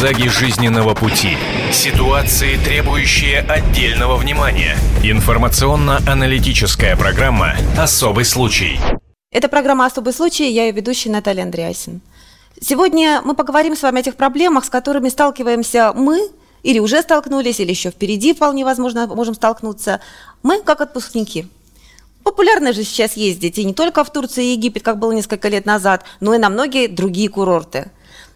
Зигзаги жизненного пути. Ситуации, требующие отдельного внимания. Информационно-аналитическая программа «Особый случай». Это программа «Особый случай», я ее ведущая Наталья Андреасин. Сегодня мы поговорим с вами о тех проблемах, с которыми сталкиваемся мы, или уже столкнулись, или еще впереди вполне возможно можем столкнуться. Мы как отпускники – Популярно же сейчас ездить, и не только в Турцию и Египет, как было несколько лет назад, но и на многие другие курорты.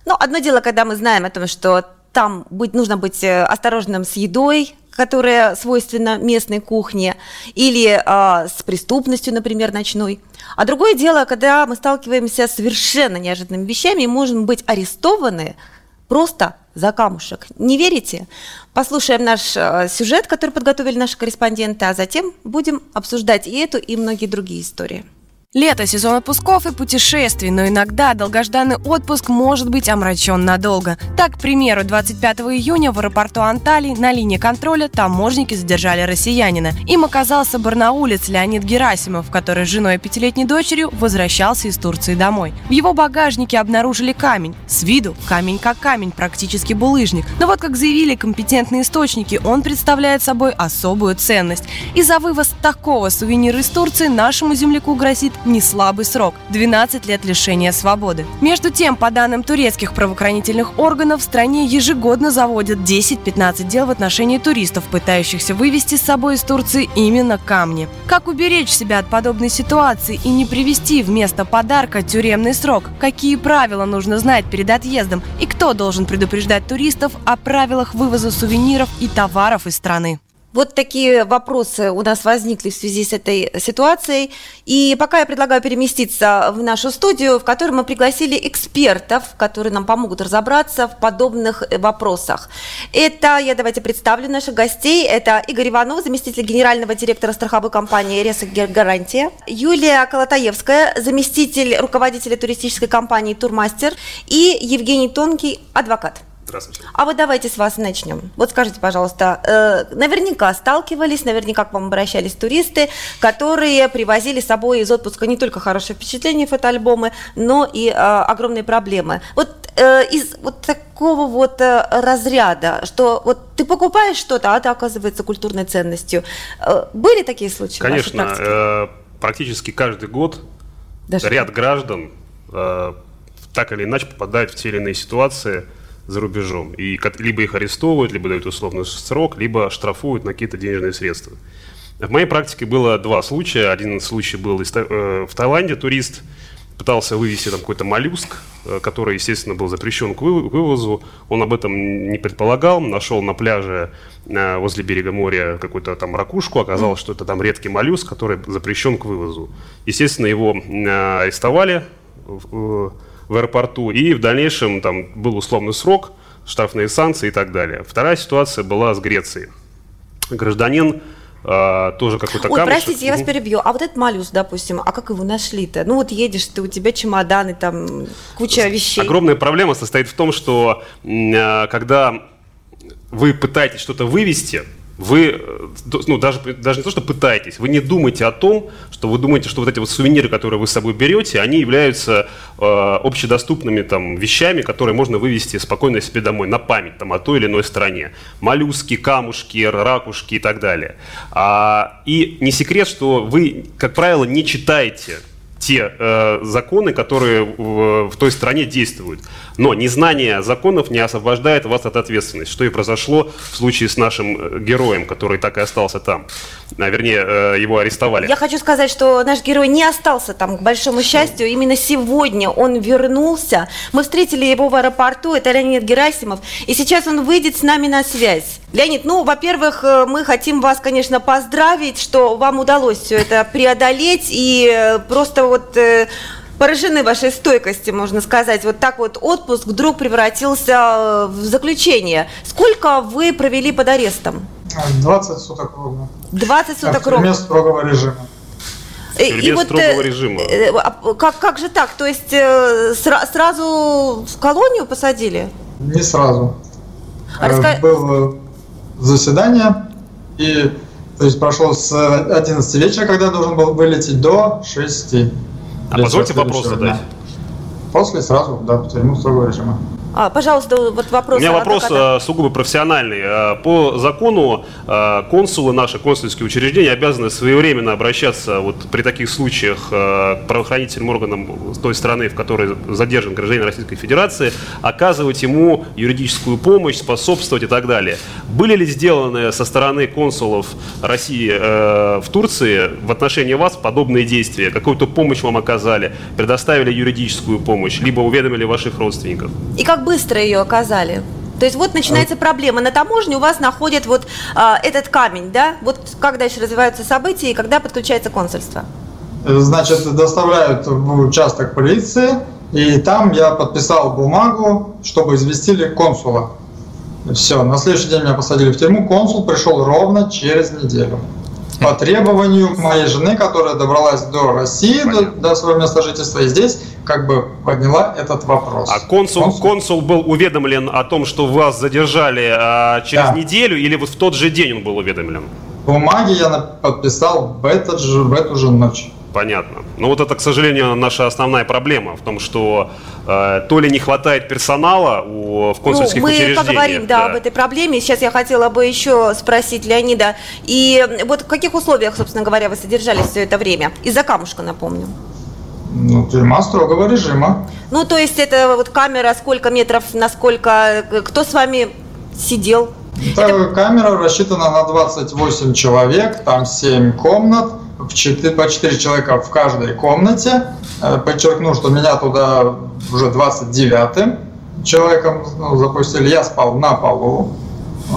Но одно дело, когда мы знаем о том, что там быть, нужно быть э, осторожным с едой, которая свойственна местной кухне, или э, с преступностью, например, ночной. А другое дело, когда мы сталкиваемся с совершенно неожиданными вещами и можем быть арестованы просто за камушек. Не верите? Послушаем наш э, сюжет, который подготовили наши корреспонденты, а затем будем обсуждать и эту, и многие другие истории. Лето – сезон отпусков и путешествий, но иногда долгожданный отпуск может быть омрачен надолго. Так, к примеру, 25 июня в аэропорту Анталии на линии контроля таможники задержали россиянина. Им оказался барнаулец Леонид Герасимов, который с женой и пятилетней дочерью возвращался из Турции домой. В его багажнике обнаружили камень. С виду камень как камень, практически булыжник. Но вот как заявили компетентные источники, он представляет собой особую ценность. И за вывоз такого сувенира из Турции нашему земляку грозит не слабый срок – 12 лет лишения свободы. Между тем, по данным турецких правоохранительных органов, в стране ежегодно заводят 10-15 дел в отношении туристов, пытающихся вывести с собой из Турции именно камни. Как уберечь себя от подобной ситуации и не привести вместо подарка тюремный срок? Какие правила нужно знать перед отъездом? И кто должен предупреждать туристов о правилах вывоза сувениров и товаров из страны? Вот такие вопросы у нас возникли в связи с этой ситуацией. И пока я предлагаю переместиться в нашу студию, в которой мы пригласили экспертов, которые нам помогут разобраться в подобных вопросах. Это, я давайте представлю наших гостей. Это Игорь Иванов, заместитель генерального директора страховой компании «Реса Гарантия», Юлия Колотаевская, заместитель руководителя туристической компании «Турмастер» и Евгений Тонкий, адвокат. Здравствуйте. А вот давайте с вас начнем. Вот скажите, пожалуйста, э, наверняка сталкивались, наверняка к вам обращались туристы, которые привозили с собой из отпуска не только хорошие впечатления, фотоальбомы, но и э, огромные проблемы. Вот э, из вот такого вот э, разряда, что вот ты покупаешь что-то, а это оказывается культурной ценностью. Э, были такие случаи? Конечно, э, практически каждый год Даже ряд граждан э, так или иначе попадают в те или иные ситуации – за рубежом. И либо их арестовывают, либо дают условный срок, либо штрафуют на какие-то денежные средства. В моей практике было два случая. Один случай был э, в Таиланде. Турист пытался вывести там какой-то моллюск, э, который, естественно, был запрещен к вывозу. Он об этом не предполагал. Нашел на пляже э, возле берега моря какую-то там ракушку. Оказалось, что это там редкий моллюск, который запрещен к вывозу. Естественно, его арестовали в аэропорту, и в дальнейшем там был условный срок, штрафные санкции и так далее. Вторая ситуация была с Грецией. Гражданин а, тоже какой-то Ой, камушек. простите, я вас перебью. А вот этот малюс, допустим, а как его нашли-то? Ну вот едешь ты, у тебя чемоданы, там куча вещей. Огромная проблема состоит в том, что а, когда вы пытаетесь что-то вывести, вы, э, ну, даже, даже не то, что пытаетесь, вы не думаете о том, что вы думаете, что вот эти вот сувениры, которые вы с собой берете, они являются э, общедоступными там вещами, которые можно вывести спокойно себе домой, на память там о той или иной стране. Моллюски, камушки, ракушки и так далее. А, и не секрет, что вы, как правило, не читаете те э, законы, которые в, в той стране действуют. Но незнание законов не освобождает вас от ответственности, что и произошло в случае с нашим э, героем, который так и остался там. А, вернее, э, его арестовали. Я хочу сказать, что наш герой не остался там, к большому счастью. Именно сегодня он вернулся. Мы встретили его в аэропорту, это Леонид Герасимов, и сейчас он выйдет с нами на связь. Леонид, ну, во-первых, э, мы хотим вас, конечно, поздравить, что вам удалось все это преодолеть и просто вот э, поражены вашей стойкости, можно сказать. Вот так вот отпуск вдруг превратился э, в заключение. Сколько вы провели под арестом? 20 суток ровно. 20 суток ровно. Без строгого режима. Э, и, и вот строгого режима. А как, как же так? То есть сра- сразу в колонию посадили? Не сразу. А раска... Было заседание, и то есть прошло с 11 вечера, когда должен был вылететь, до 6. А позвольте вопрос задать? После сразу, да, в тюрьму строгого режима. А, пожалуйста, вот вопрос. У меня вопрос адвоката. Э, сугубо профессиональный. Э, по закону э, консулы, наши консульские учреждения обязаны своевременно обращаться вот при таких случаях к правоохранительным органам той страны, в которой задержан гражданин Российской Федерации, оказывать ему юридическую помощь, способствовать и так далее. Были ли сделаны со стороны консулов России в Турции в отношении вас подобные действия? Какую-то помощь вам оказали? Предоставили юридическую помощь? Либо уведомили ваших родственников? И как быстро ее оказали? То есть вот начинается проблема. На таможне у вас находят вот а, этот камень, да? Вот как дальше развиваются события и когда подключается консульство? Значит, доставляют в участок полиции, и там я подписал бумагу, чтобы известили консула. Все, на следующий день меня посадили в тюрьму. Консул пришел ровно через неделю по требованию моей жены, которая добралась до России, до, до своего места жительства, и здесь как бы подняла этот вопрос. А консул, консул? консул был уведомлен о том, что вас задержали а, через да. неделю, или вот в тот же день он был уведомлен? Бумаги я подписал в, этот же, в эту же ночь. Понятно. Но вот это, к сожалению, наша основная проблема в том, что э, то ли не хватает персонала у, в консульских ну, мы учреждениях. Мы поговорим, да, да, об этой проблеме. Сейчас я хотела бы еще спросить Леонида. И вот в каких условиях, собственно говоря, вы содержались все это время? Из-за камушка, напомню. Ну, тюрьма строгого режима. Ну, то есть это вот камера, сколько метров, насколько, кто с вами сидел? Это... Камера рассчитана на 28 человек, там 7 комнат в 4, по 4 человека в каждой комнате. Э, подчеркну, что меня туда уже 29-м человеком ну, запустили. Я спал на полу,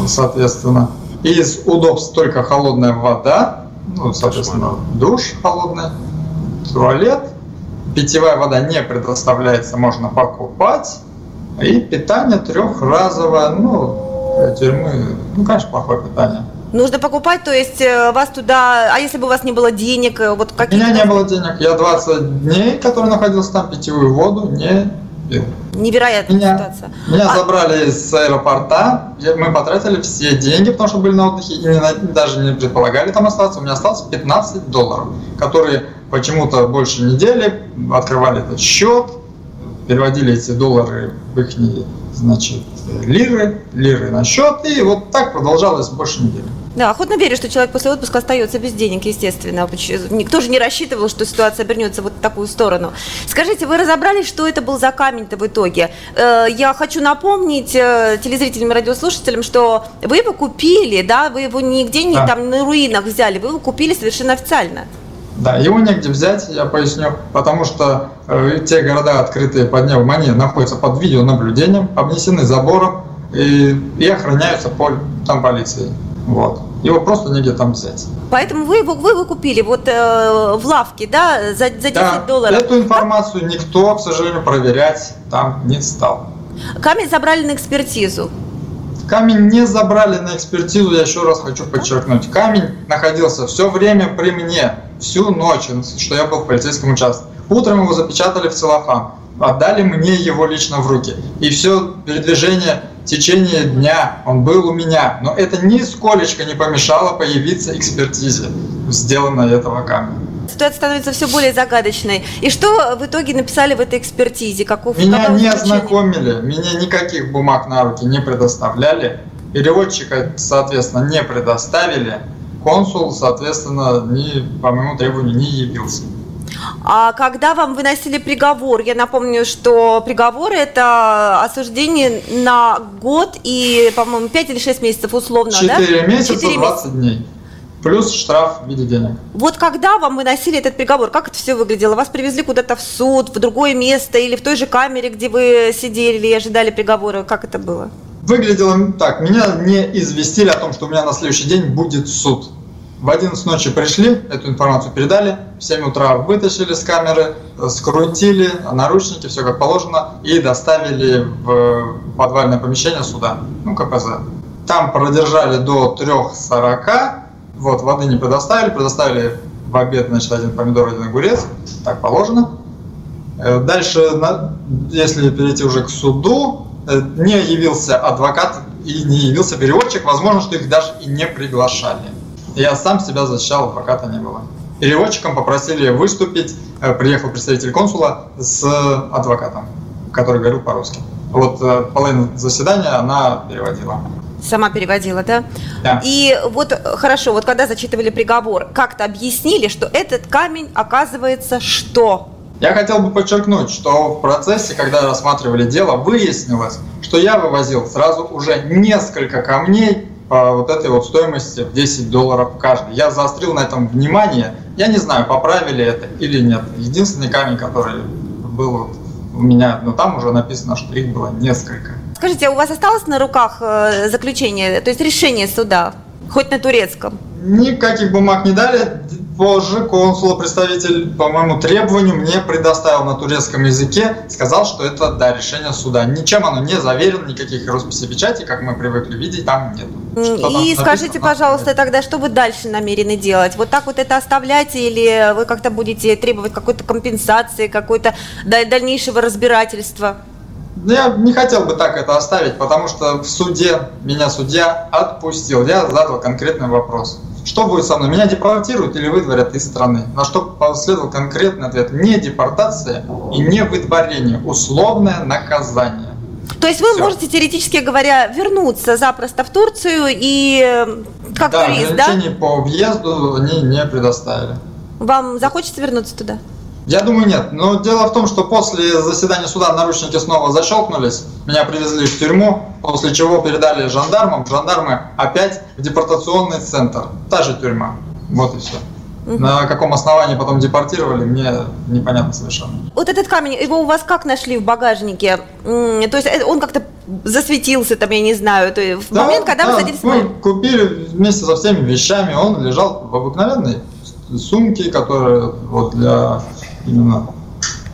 соответственно. Из удобств только холодная вода, ну, соответственно, душ холодный, туалет. Питьевая вода не предоставляется, можно покупать. И питание трехразовое, ну, тюрьмы, ну, конечно, плохое питание. Нужно покупать, то есть э, вас туда, а если бы у вас не было денег, э, вот какие? У меня не было денег, я 20 дней, который находился там, питьевую воду не пил. Невероятная меня, ситуация. Меня а... забрали с аэропорта, мы потратили все деньги, потому что были на отдыхе, и не, даже не предполагали там остаться. У меня осталось 15 долларов, которые почему-то больше недели открывали этот счет, переводили эти доллары в их значит, лиры, лиры на счет, и вот так продолжалось больше недели. Да, охотно верю, что человек после отпуска остается без денег, естественно. Никто же не рассчитывал, что ситуация обернется вот в такую сторону. Скажите, вы разобрались, что это был за камень-то в итоге? Э, я хочу напомнить э, телезрителям и радиослушателям, что вы его купили, да, вы его нигде не да. там на руинах взяли, вы его купили совершенно официально. Да, его негде взять, я поясню, потому что э, те города, открытые под небом, они находятся под видеонаблюдением, обнесены забором и, и охраняются по, там полицией. Вот. Его просто негде там взять. Поэтому вы его, вы его купили вот э, в лавке, да, за, за 10 да, долларов? эту информацию никто, к сожалению, проверять там не стал. Камень забрали на экспертизу. Камень не забрали на экспертизу, я еще раз хочу подчеркнуть. Камень находился все время при мне, всю ночь, что я был в полицейском участке. Утром его запечатали в целлофан, отдали мне его лично в руки. И все передвижение течение дня он был у меня. Но это нисколечко не помешало появиться экспертизе, сделанной этого камня. Ситуация становится все более загадочной. И что в итоге написали в этой экспертизе? Каков, меня не ознакомили, меня никаких бумаг на руки не предоставляли. Переводчика, соответственно, не предоставили. Консул, соответственно, ни, по моему требованию не явился. А когда вам выносили приговор, я напомню, что приговор это осуждение на год и, по-моему, 5 или 6 месяцев условно, 4 да? месяца, 4 20 месяца. дней. Плюс штраф в виде денег. Вот когда вам выносили этот приговор, как это все выглядело? Вас привезли куда-то в суд, в другое место или в той же камере, где вы сидели и ожидали приговора? Как это было? Выглядело так. Меня не известили о том, что у меня на следующий день будет суд. В 11 ночи пришли, эту информацию передали, в 7 утра вытащили с камеры, скрутили, наручники, все как положено, и доставили в подвальное помещение суда, ну, КПЗ. Там продержали до 3.40, вот, воды не предоставили, предоставили в обед, значит, один помидор, один огурец, так положено. Э, дальше, если перейти уже к суду, э, не явился адвокат и не явился переводчик, возможно, что их даже и не приглашали. Я сам себя защищал, адвоката не было. Переводчиком попросили выступить, э, приехал представитель консула с адвокатом, который говорил по-русски. Вот э, половину заседания она переводила. Сама переводила, да? Да. И вот хорошо, вот когда зачитывали приговор, как-то объяснили, что этот камень оказывается что? Я хотел бы подчеркнуть, что в процессе, когда рассматривали дело, выяснилось, что я вывозил сразу уже несколько камней по вот этой вот стоимости в 10 долларов каждый. Я заострил на этом внимание. Я не знаю, поправили это или нет. Единственный камень, который был у меня, но там уже написано, что их было несколько. Скажите, а у вас осталось на руках э, заключение, то есть решение суда, хоть на турецком? Никаких бумаг не дали. Позже консула представитель по моему требованию мне предоставил на турецком языке, сказал, что это да, решение суда. Ничем оно не заверено, никаких росписей печати, как мы привыкли видеть, там нет. И скажите, пожалуйста, тогда, что вы дальше намерены делать? Вот так вот это оставлять или вы как-то будете требовать какой-то компенсации, какой-то дальнейшего разбирательства? Я не хотел бы так это оставить, потому что в суде меня судья отпустил. Я задал конкретный вопрос. Что будет со мной? Меня депортируют или выдворят из страны? На что последовал конкретный ответ. Не депортация и не выдворение. Условное наказание. То есть вы Все. можете, теоретически говоря, вернуться запросто в Турцию и э, как да, турист, да? по въезду они не предоставили. Вам захочется вернуться туда? Я думаю, нет. Но дело в том, что после заседания суда наручники снова защелкнулись, меня привезли в тюрьму, после чего передали жандармам. Жандармы опять в депортационный центр. Та же тюрьма. Вот и все. На каком основании потом депортировали, мне непонятно совершенно. Вот этот камень, его у вас как нашли в багажнике? То есть э, он как-то засветился там, я не знаю, то есть в да, момент, когда да, вы садились Мы купили вместе со всеми вещами, он лежал в обыкновенной сумке, которая вот для именно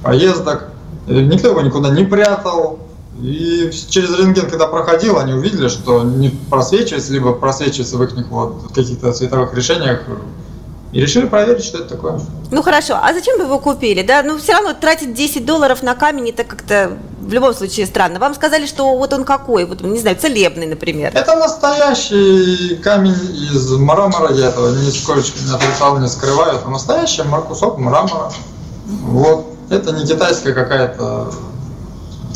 поездок. Никто его никуда не прятал. И через рентген, когда проходил, они увидели, что не просвечивается, либо просвечивается в их вот каких-то цветовых решениях и решили проверить, что это такое. Ну хорошо, а зачем вы его купили? Да, ну все равно тратить 10 долларов на камень это как-то в любом случае странно. Вам сказали, что вот он какой, вот не знаю, целебный, например. Это настоящий камень из мрамора, я этого нисколько не отрицал, не скрываю. Это настоящий кусок мрамора. Вот. Это не китайская какая-то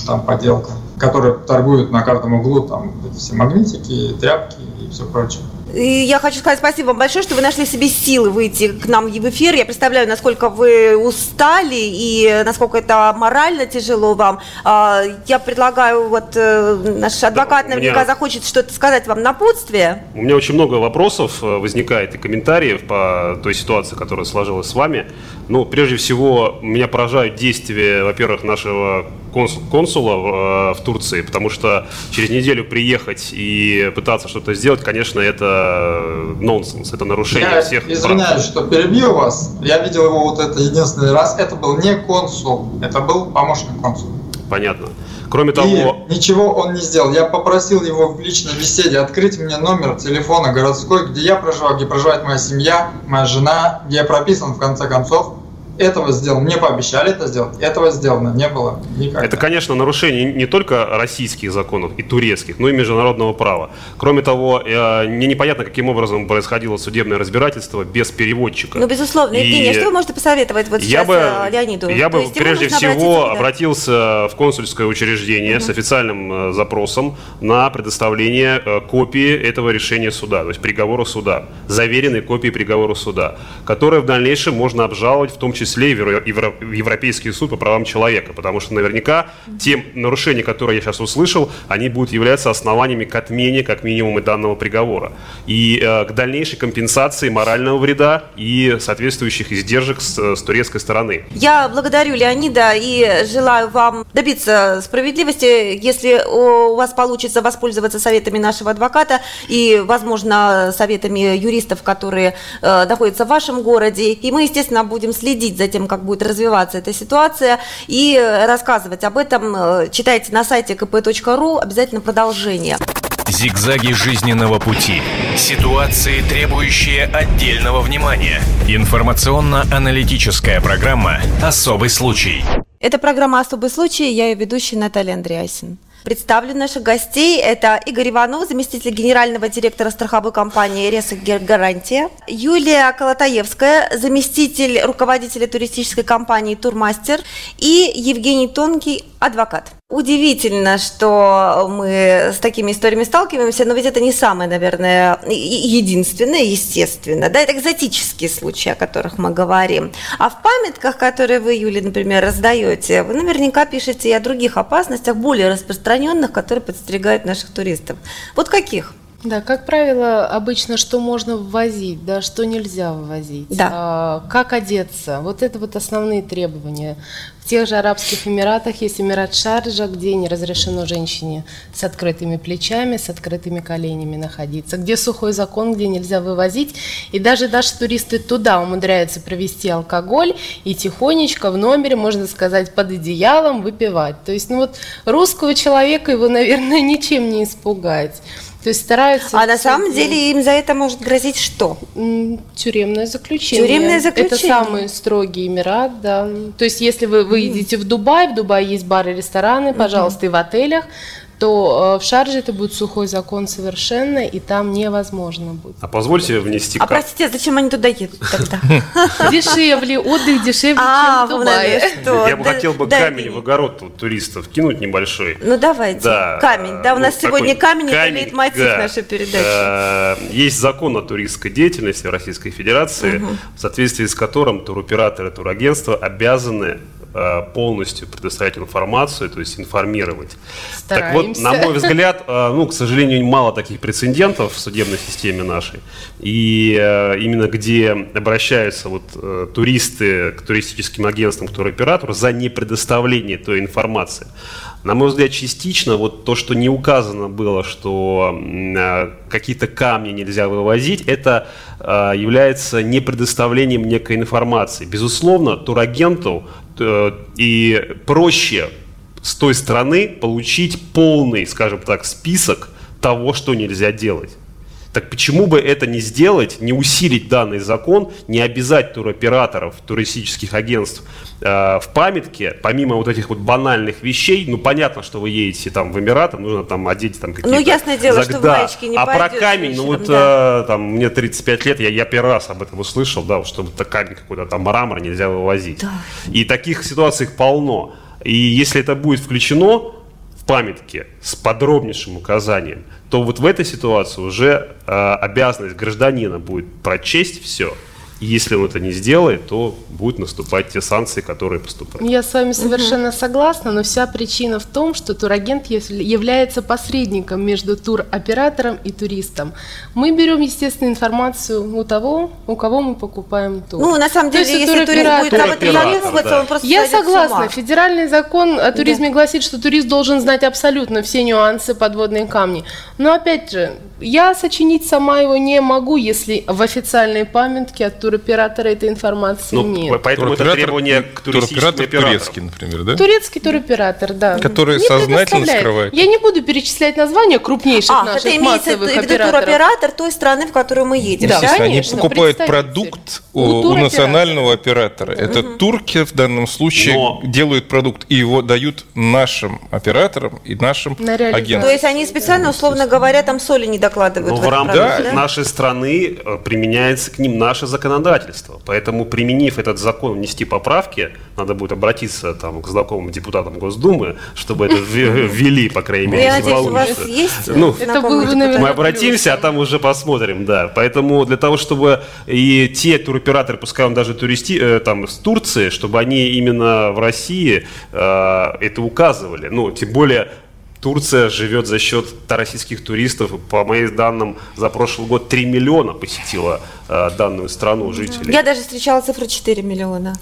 там поделка, которая торгуют на каждом углу, там эти все магнитики, тряпки и все прочее. И я хочу сказать спасибо вам большое, что вы нашли себе силы выйти к нам в эфир. Я представляю, насколько вы устали и насколько это морально тяжело вам. А, я предлагаю, вот э, наш адвокат да, наверняка меня... захочет что-то сказать вам на напутствие. У меня очень много вопросов э, возникает и комментариев по той ситуации, которая сложилась с вами. Ну, прежде всего, меня поражают действия, во-первых, нашего консула в, э, в Турции, потому что через неделю приехать и пытаться что-то сделать, конечно, это нонсенс, это нарушение Я всех извиняюсь, прав. что перебью вас. Я видел его вот это единственный раз. Это был не консул, это был помощник консула. Понятно. Кроме того... И ничего он не сделал. Я попросил его в личной беседе открыть мне номер телефона городской, где я проживаю, где проживает моя семья, моя жена, где я прописан в конце концов этого сделал, мне пообещали это сделать, этого сделано не было никак. Это, конечно, нарушение не только российских законов и турецких, но и международного права. Кроме того, э, мне непонятно, каким образом происходило судебное разбирательство без переводчика. Ну, безусловно. И Евгений, а что вы можете посоветовать вот я сейчас бы, э, Леониду? Я бы прежде всего обратился в консульское учреждение угу. с официальным э, запросом на предоставление копии этого решения суда, то есть приговора суда, заверенной копии приговора суда, которое в дальнейшем можно обжаловать в том числе числе в Европейский суд по правам человека, потому что наверняка те нарушения, которые я сейчас услышал, они будут являться основаниями к отмене, как минимум, и данного приговора. И э, к дальнейшей компенсации морального вреда и соответствующих издержек с, с турецкой стороны. Я благодарю Леонида и желаю вам добиться справедливости, если у вас получится воспользоваться советами нашего адвоката и, возможно, советами юристов, которые э, находятся в вашем городе. И мы, естественно, будем следить следить за тем, как будет развиваться эта ситуация и рассказывать об этом. Э, читайте на сайте kp.ru обязательно продолжение. Зигзаги жизненного пути. Ситуации, требующие отдельного внимания. Информационно-аналитическая программа «Особый случай». Это программа «Особый случай». Я ее ведущая Наталья Андреасин. Представлю наших гостей. Это Игорь Иванов, заместитель генерального директора страховой компании «Реса Гарантия», Юлия Колотаевская, заместитель руководителя туристической компании «Турмастер» и Евгений Тонкий, адвокат. Удивительно, что мы с такими историями сталкиваемся, но ведь это не самое, наверное, единственное, естественно. Да, это экзотические случаи, о которых мы говорим. А в памятках, которые вы, Юля, например, раздаете, вы наверняка пишете и о других опасностях, более распространенных, которые подстерегают наших туристов. Вот каких? Да, как правило, обычно что можно ввозить, да, что нельзя ввозить, да. а, как одеться. Вот это вот основные требования. В тех же Арабских Эмиратах есть Эмират Шарджа, где не разрешено женщине с открытыми плечами, с открытыми коленями находиться, где сухой закон, где нельзя вывозить. И даже наши туристы туда умудряются провести алкоголь и тихонечко в номере, можно сказать, под одеялом выпивать. То есть, ну вот русского человека его, наверное, ничем не испугать. То есть стараются... А на самом деле им за это может грозить что? Тюремное заключение. Тюремное заключение. Это самый строгий Эмират, да. То есть если вы выйдете mm. в Дубай, в Дубае есть бары, рестораны, пожалуйста, mm-hmm. и в отелях, то э, в Шарже это будет сухой закон совершенно, и там невозможно будет. А позвольте внести... А простите, а зачем они туда едут тогда? Дешевле, отдых дешевле, а, чем в Дубае. Я бы хотел бы камень в огород туристов кинуть небольшой. Ну давайте, камень. Да, у нас ну, сегодня камень, это лейтмотив нашей передачи. Э, есть закон о туристской деятельности в Российской Федерации, в соответствии с которым туроператоры, турагентства обязаны полностью предоставлять информацию, то есть информировать. Стараемся. Так вот, на мой взгляд, э, ну, к сожалению, мало таких прецедентов в судебной системе нашей. И э, именно где обращаются вот туристы к туристическим агентствам, к туроператору за непредоставление той информации. На мой взгляд, частично вот то, что не указано было, что какие-то камни нельзя вывозить, это является непредоставлением некой информации. Безусловно, турагенту Э, и проще с той стороны получить полный, скажем так, список того, что нельзя делать. Так почему бы это не сделать, не усилить данный закон, не обязать туроператоров, туристических агентств э, в памятке, помимо вот этих вот банальных вещей, ну понятно, что вы едете там в Эмираты, нужно там одеть там какие-то... Ну ясное дело, заг... что в маечке не А про камень, ну вот да. э, там мне 35 лет, я, я первый раз об этом услышал, да, что это камень какой-то, там мрамор нельзя вывозить. Да. И таких ситуаций полно. И если это будет включено в памятке с подробнейшим указанием, то вот в этой ситуации уже э, обязанность гражданина будет прочесть все – и если он это не сделает, то будут наступать те санкции, которые поступают. Я с вами совершенно угу. согласна, но вся причина в том, что турагент является посредником между туроператором и туристом. Мы берем, естественно, информацию у того, у кого мы покупаем тур. Ну, на самом деле, если турист будет этом да. он просто Я согласна. Федеральный закон о туризме да. гласит, что турист должен знать абсолютно все нюансы подводные камни. Но опять же, я сочинить сама его не могу, если в официальной памятке от туроператора этой информации ну, нет. Поэтому это требование к операторам. турецкий, например, да? Турецкий туроператор, да. Который не сознательно скрывает. Я не буду перечислять названия крупнейших а, наших это массовых имеется операторов. туроператор той страны, в которую мы едем. Да, конечно, они покупают продукт у, у, у национального оператора. Это угу. турки в данном случае Но... делают продукт и его дают нашим операторам и нашим агентам. То есть они специально, условно говоря, там соли не докладывают. Но в, в рамках да? нашей страны э, применяется к ним наше законодательство законодательство. Поэтому, применив этот закон, внести поправки, надо будет обратиться там, к знакомым депутатам Госдумы, чтобы это ввели, по крайней мере, если получится. есть ну, это наверное, Мы обратимся, а там уже посмотрим, да. Поэтому для того, чтобы и те туроператоры, пускай он даже туристи, э, там, с Турции, чтобы они именно в России э, это указывали. Ну, тем более Турция живет за счет российских туристов. По моим данным, за прошлый год 3 миллиона посетила э, данную страну жителей. Я даже встречала цифру 4 миллиона.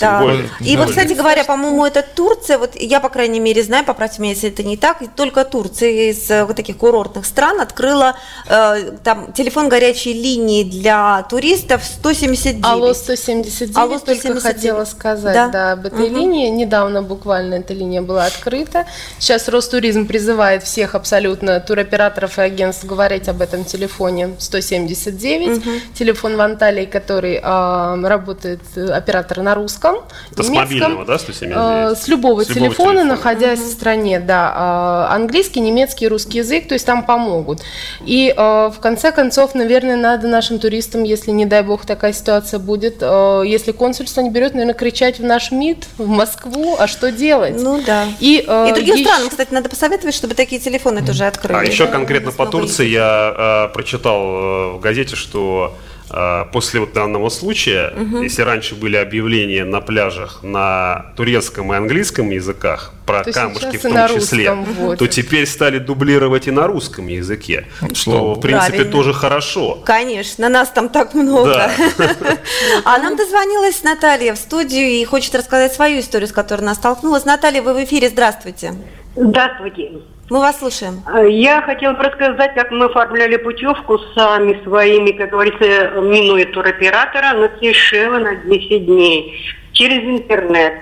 Да. И вот, кстати говоря, по-моему, это Турция, вот я, по крайней мере, знаю, поправьте меня, если это не так, только Турция из э, вот таких курортных стран открыла э, там телефон горячей линии для туристов 179. Алло 179, Алло 179. только хотела сказать да. Да, об этой угу. линии. Недавно буквально эта линия была открыта. Сейчас Ростуризм призывает всех абсолютно туроператоров и агентств говорить об этом телефоне 179. Угу. Телефон в Анталии, который э, работает, оператор на русском русском, Это немецком, с мобильного, да, с, э, с любого с телефона, телефона, находясь в стране, да. Э, английский, немецкий, русский язык, то есть там помогут. И э, в конце концов, наверное, надо нашим туристам, если, не дай бог, такая ситуация будет, э, если консульство не берет, наверное, кричать в наш МИД, в Москву, а что делать? Ну да. И, э, и другим еще... странам, кстати, надо посоветовать, чтобы такие телефоны тоже открыли. А еще конкретно по Турции я э, прочитал в газете, что а, после вот данного случая, угу. если раньше были объявления на пляжах на турецком и английском языках про то камушки в том числе, вот. то теперь стали дублировать и на русском языке, что в принципе Правильно. тоже хорошо. Конечно, нас там так много. Да. А нам дозвонилась Наталья в студию и хочет рассказать свою историю, с которой она столкнулась. Наталья, вы в эфире, здравствуйте. Здравствуйте. Мы вас слушаем. А, я хотела рассказать, как мы оформляли путевку сами своими, как говорится, минуя туроператора на Сейшелы на 10 дней через интернет.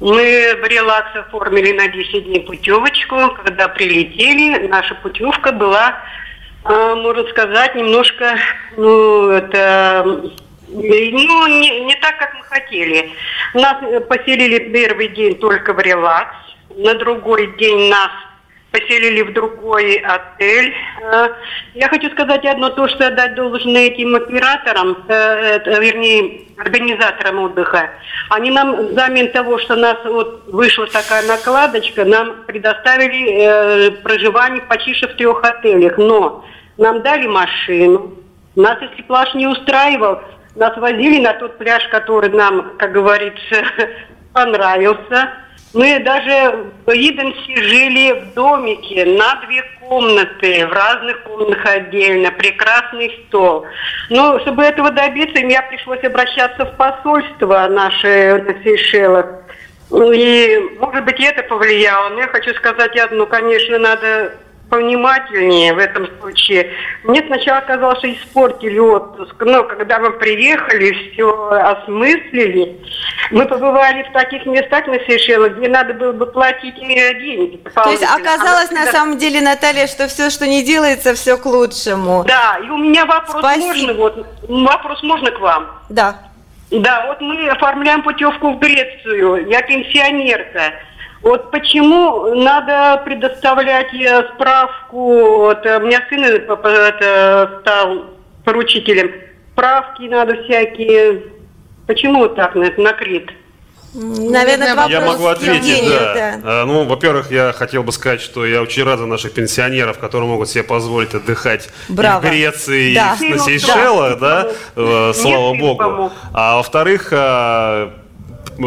Мы в релакс оформили на 10 дней путевочку. Когда прилетели, наша путевка была, а, можно сказать, немножко, ну, это ну, не, не так, как мы хотели. Нас поселили первый день только в релакс. На другой день нас поселили в другой отель. Э, я хочу сказать одно, то, что отдать должны этим операторам, э, вернее, организаторам отдыха. Они нам взамен того, что нас вот вышла такая накладочка, нам предоставили э, проживание почти в трех отелях. Но нам дали машину. Нас, если плаж не устраивал, нас возили на тот пляж, который нам, как говорится, понравился. Мы даже в Иденсе жили в домике на две комнаты, в разных комнатах отдельно, прекрасный стол. Но чтобы этого добиться, мне пришлось обращаться в посольство наше на Сейшелах. И, может быть, это повлияло. Но я хочу сказать одну, конечно, надо повнимательнее в этом случае. Мне сначала казалось, что испортили отпуск, но когда мы приехали, все осмыслили, мы побывали в таких местах на Сейшелах, где надо было бы платить деньги. То есть оказалось а на самом деле, Наталья, что все, что не делается, все к лучшему. Да, и у меня вопрос Спасибо. можно, вот, вопрос можно к вам? Да. Да, вот мы оформляем путевку в Грецию. Я пенсионерка. Вот почему надо предоставлять э, справку, вот, э, у меня сын э, это, стал поручителем, справки надо всякие. Почему вот так на, накрит? Наверное, вопрос Я могу ответить, да. да. Ну, во-первых, я хотел бы сказать, что я очень рад за наших пенсионеров, которые могут себе позволить отдыхать Браво. в Греции, да. и на Сейшелах, да, да. слава богу. А во-вторых, а,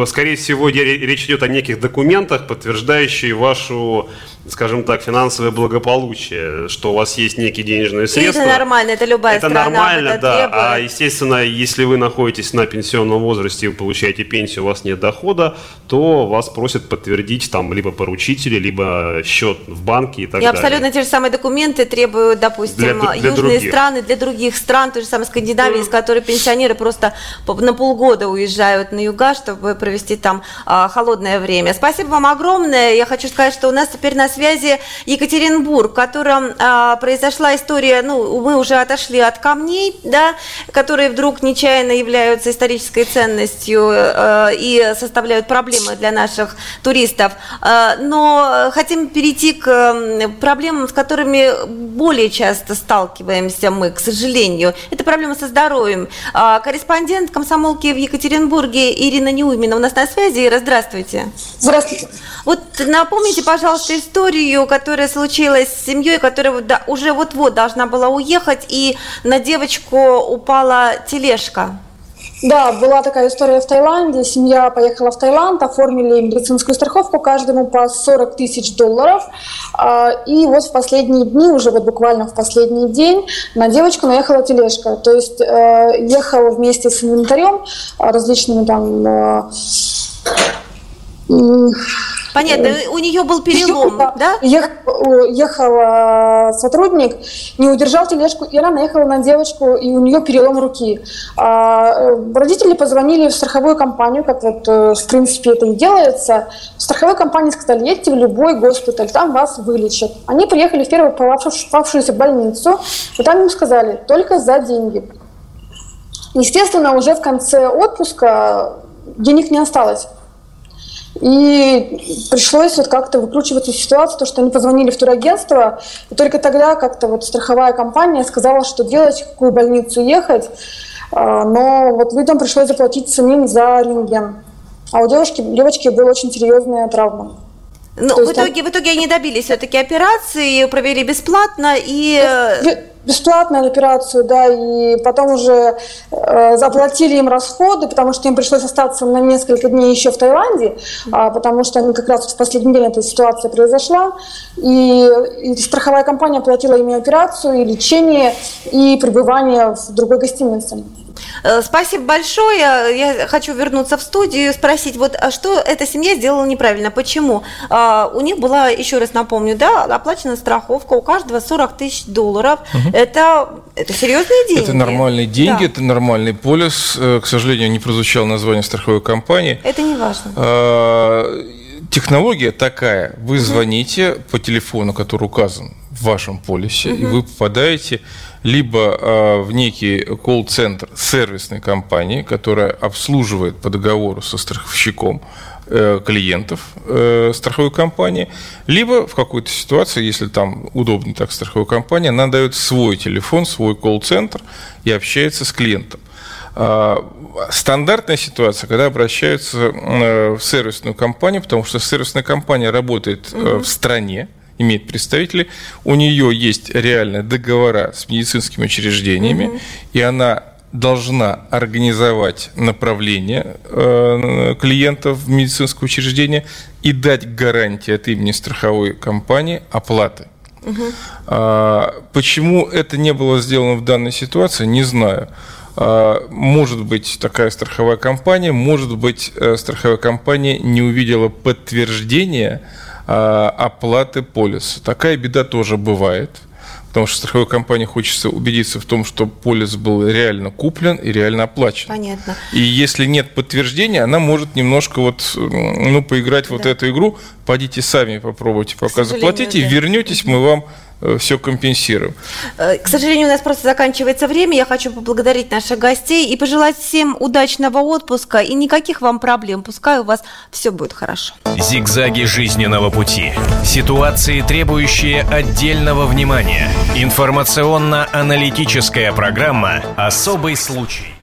скорее всего, речь идет о неких документах, подтверждающих вашу скажем так, финансовое благополучие, что у вас есть некие денежные средства. это нормально, это любая это страна нормально, это да. Требует. А естественно, если вы находитесь на пенсионном возрасте и вы получаете пенсию, у вас нет дохода, то вас просят подтвердить там либо поручители, либо счет в банке и так и далее. И абсолютно те же самые документы требуют, допустим, для, для южные других. страны, для других стран, то же самое Скандинавии, mm. из которой пенсионеры просто на полгода уезжают на юга, чтобы провести там а, холодное время. Спасибо вам огромное. Я хочу сказать, что у нас теперь на связи Екатеринбург, в котором а, произошла история, ну, мы уже отошли от камней, да, которые вдруг нечаянно являются исторической ценностью а, и составляют проблемы для наших туристов. А, но хотим перейти к проблемам, с которыми более часто сталкиваемся мы, к сожалению. Это проблема со здоровьем. А, корреспондент комсомолки в Екатеринбурге Ирина Неумина у нас на связи. Ира, здравствуйте. Здравствуйте. Вот напомните, пожалуйста, историю историю, которая случилась с семьей, которая уже вот-вот должна была уехать, и на девочку упала тележка. Да, была такая история в Таиланде. Семья поехала в Таиланд, оформили медицинскую страховку каждому по 40 тысяч долларов. А, и вот в последние дни, уже вот буквально в последний день, на девочку наехала тележка. То есть э, ехала вместе с инвентарем, различными там э, Понятно, у нее был перелом, да? Ехал, ехал сотрудник, не удержал тележку, и она наехала на девочку, и у нее перелом руки. А, э, родители позвонили в страховую компанию, как вот э, в принципе это и делается. В страховой компании сказали, едьте в любой госпиталь, там вас вылечат. Они приехали в первую попавшуюся больницу, и там им сказали, только за деньги. Естественно, уже в конце отпуска денег не осталось. И пришлось вот как-то выкручиваться из ситуации, то, что они позвонили в турагентство, и только тогда как-то вот страховая компания сказала, что делать, в какую больницу ехать, а, но вот людям пришлось заплатить самим за рентген. А у девушки, девочки была очень серьезная травма. Ну, в итоге, там... в итоге они добились все-таки операции, провели бесплатно и... Бесплатную операцию, да, и потом уже э, заплатили им расходы, потому что им пришлось остаться на несколько дней еще в Таиланде, а, потому что они как раз в последний день эта ситуация произошла, и, и страховая компания платила им операцию, и лечение, и пребывание в другой гостинице. Э, спасибо большое. Я хочу вернуться в студию и спросить, вот а что эта семья сделала неправильно? Почему? А, у них была, еще раз напомню, да, оплачена страховка, у каждого 40 тысяч долларов. Угу. Это, это серьезные деньги. Это нормальные деньги, да. это нормальный полис. Э, к сожалению, не прозвучало название страховой компании. Это не важно. А, технология такая. Вы звоните по телефону, который указан в вашем полисе, угу. и вы попадаете либо э, в некий колл-центр сервисной компании, которая обслуживает по договору со страховщиком э, клиентов э, страховой компании, либо в какой-то ситуации, если там удобно так страховая компания, она дает свой телефон, свой колл-центр и общается с клиентом. А, стандартная ситуация, когда обращаются в сервисную компанию, потому что сервисная компания работает угу. в стране, имеет представителей, у нее есть реально договора с медицинскими учреждениями, угу. и она должна организовать направление э, клиентов в медицинское учреждение и дать гарантии от имени страховой компании оплаты. Угу. А, почему это не было сделано в данной ситуации, не знаю. А, может быть такая страховая компания, может быть э, страховая компания не увидела подтверждения оплаты полиса. Такая беда тоже бывает, потому что страховой компании хочется убедиться в том, что полис был реально куплен и реально оплачен. Понятно. И если нет подтверждения, она может немножко вот, ну, поиграть да. вот эту игру. Пойдите сами попробуйте, пока заплатите, да. вернетесь, мы вам все компенсируем. Э, к сожалению, у нас просто заканчивается время. Я хочу поблагодарить наших гостей и пожелать всем удачного отпуска и никаких вам проблем. Пускай у вас все будет хорошо. Зигзаги жизненного пути. Ситуации, требующие отдельного внимания. Информационно-аналитическая программа «Особый случай».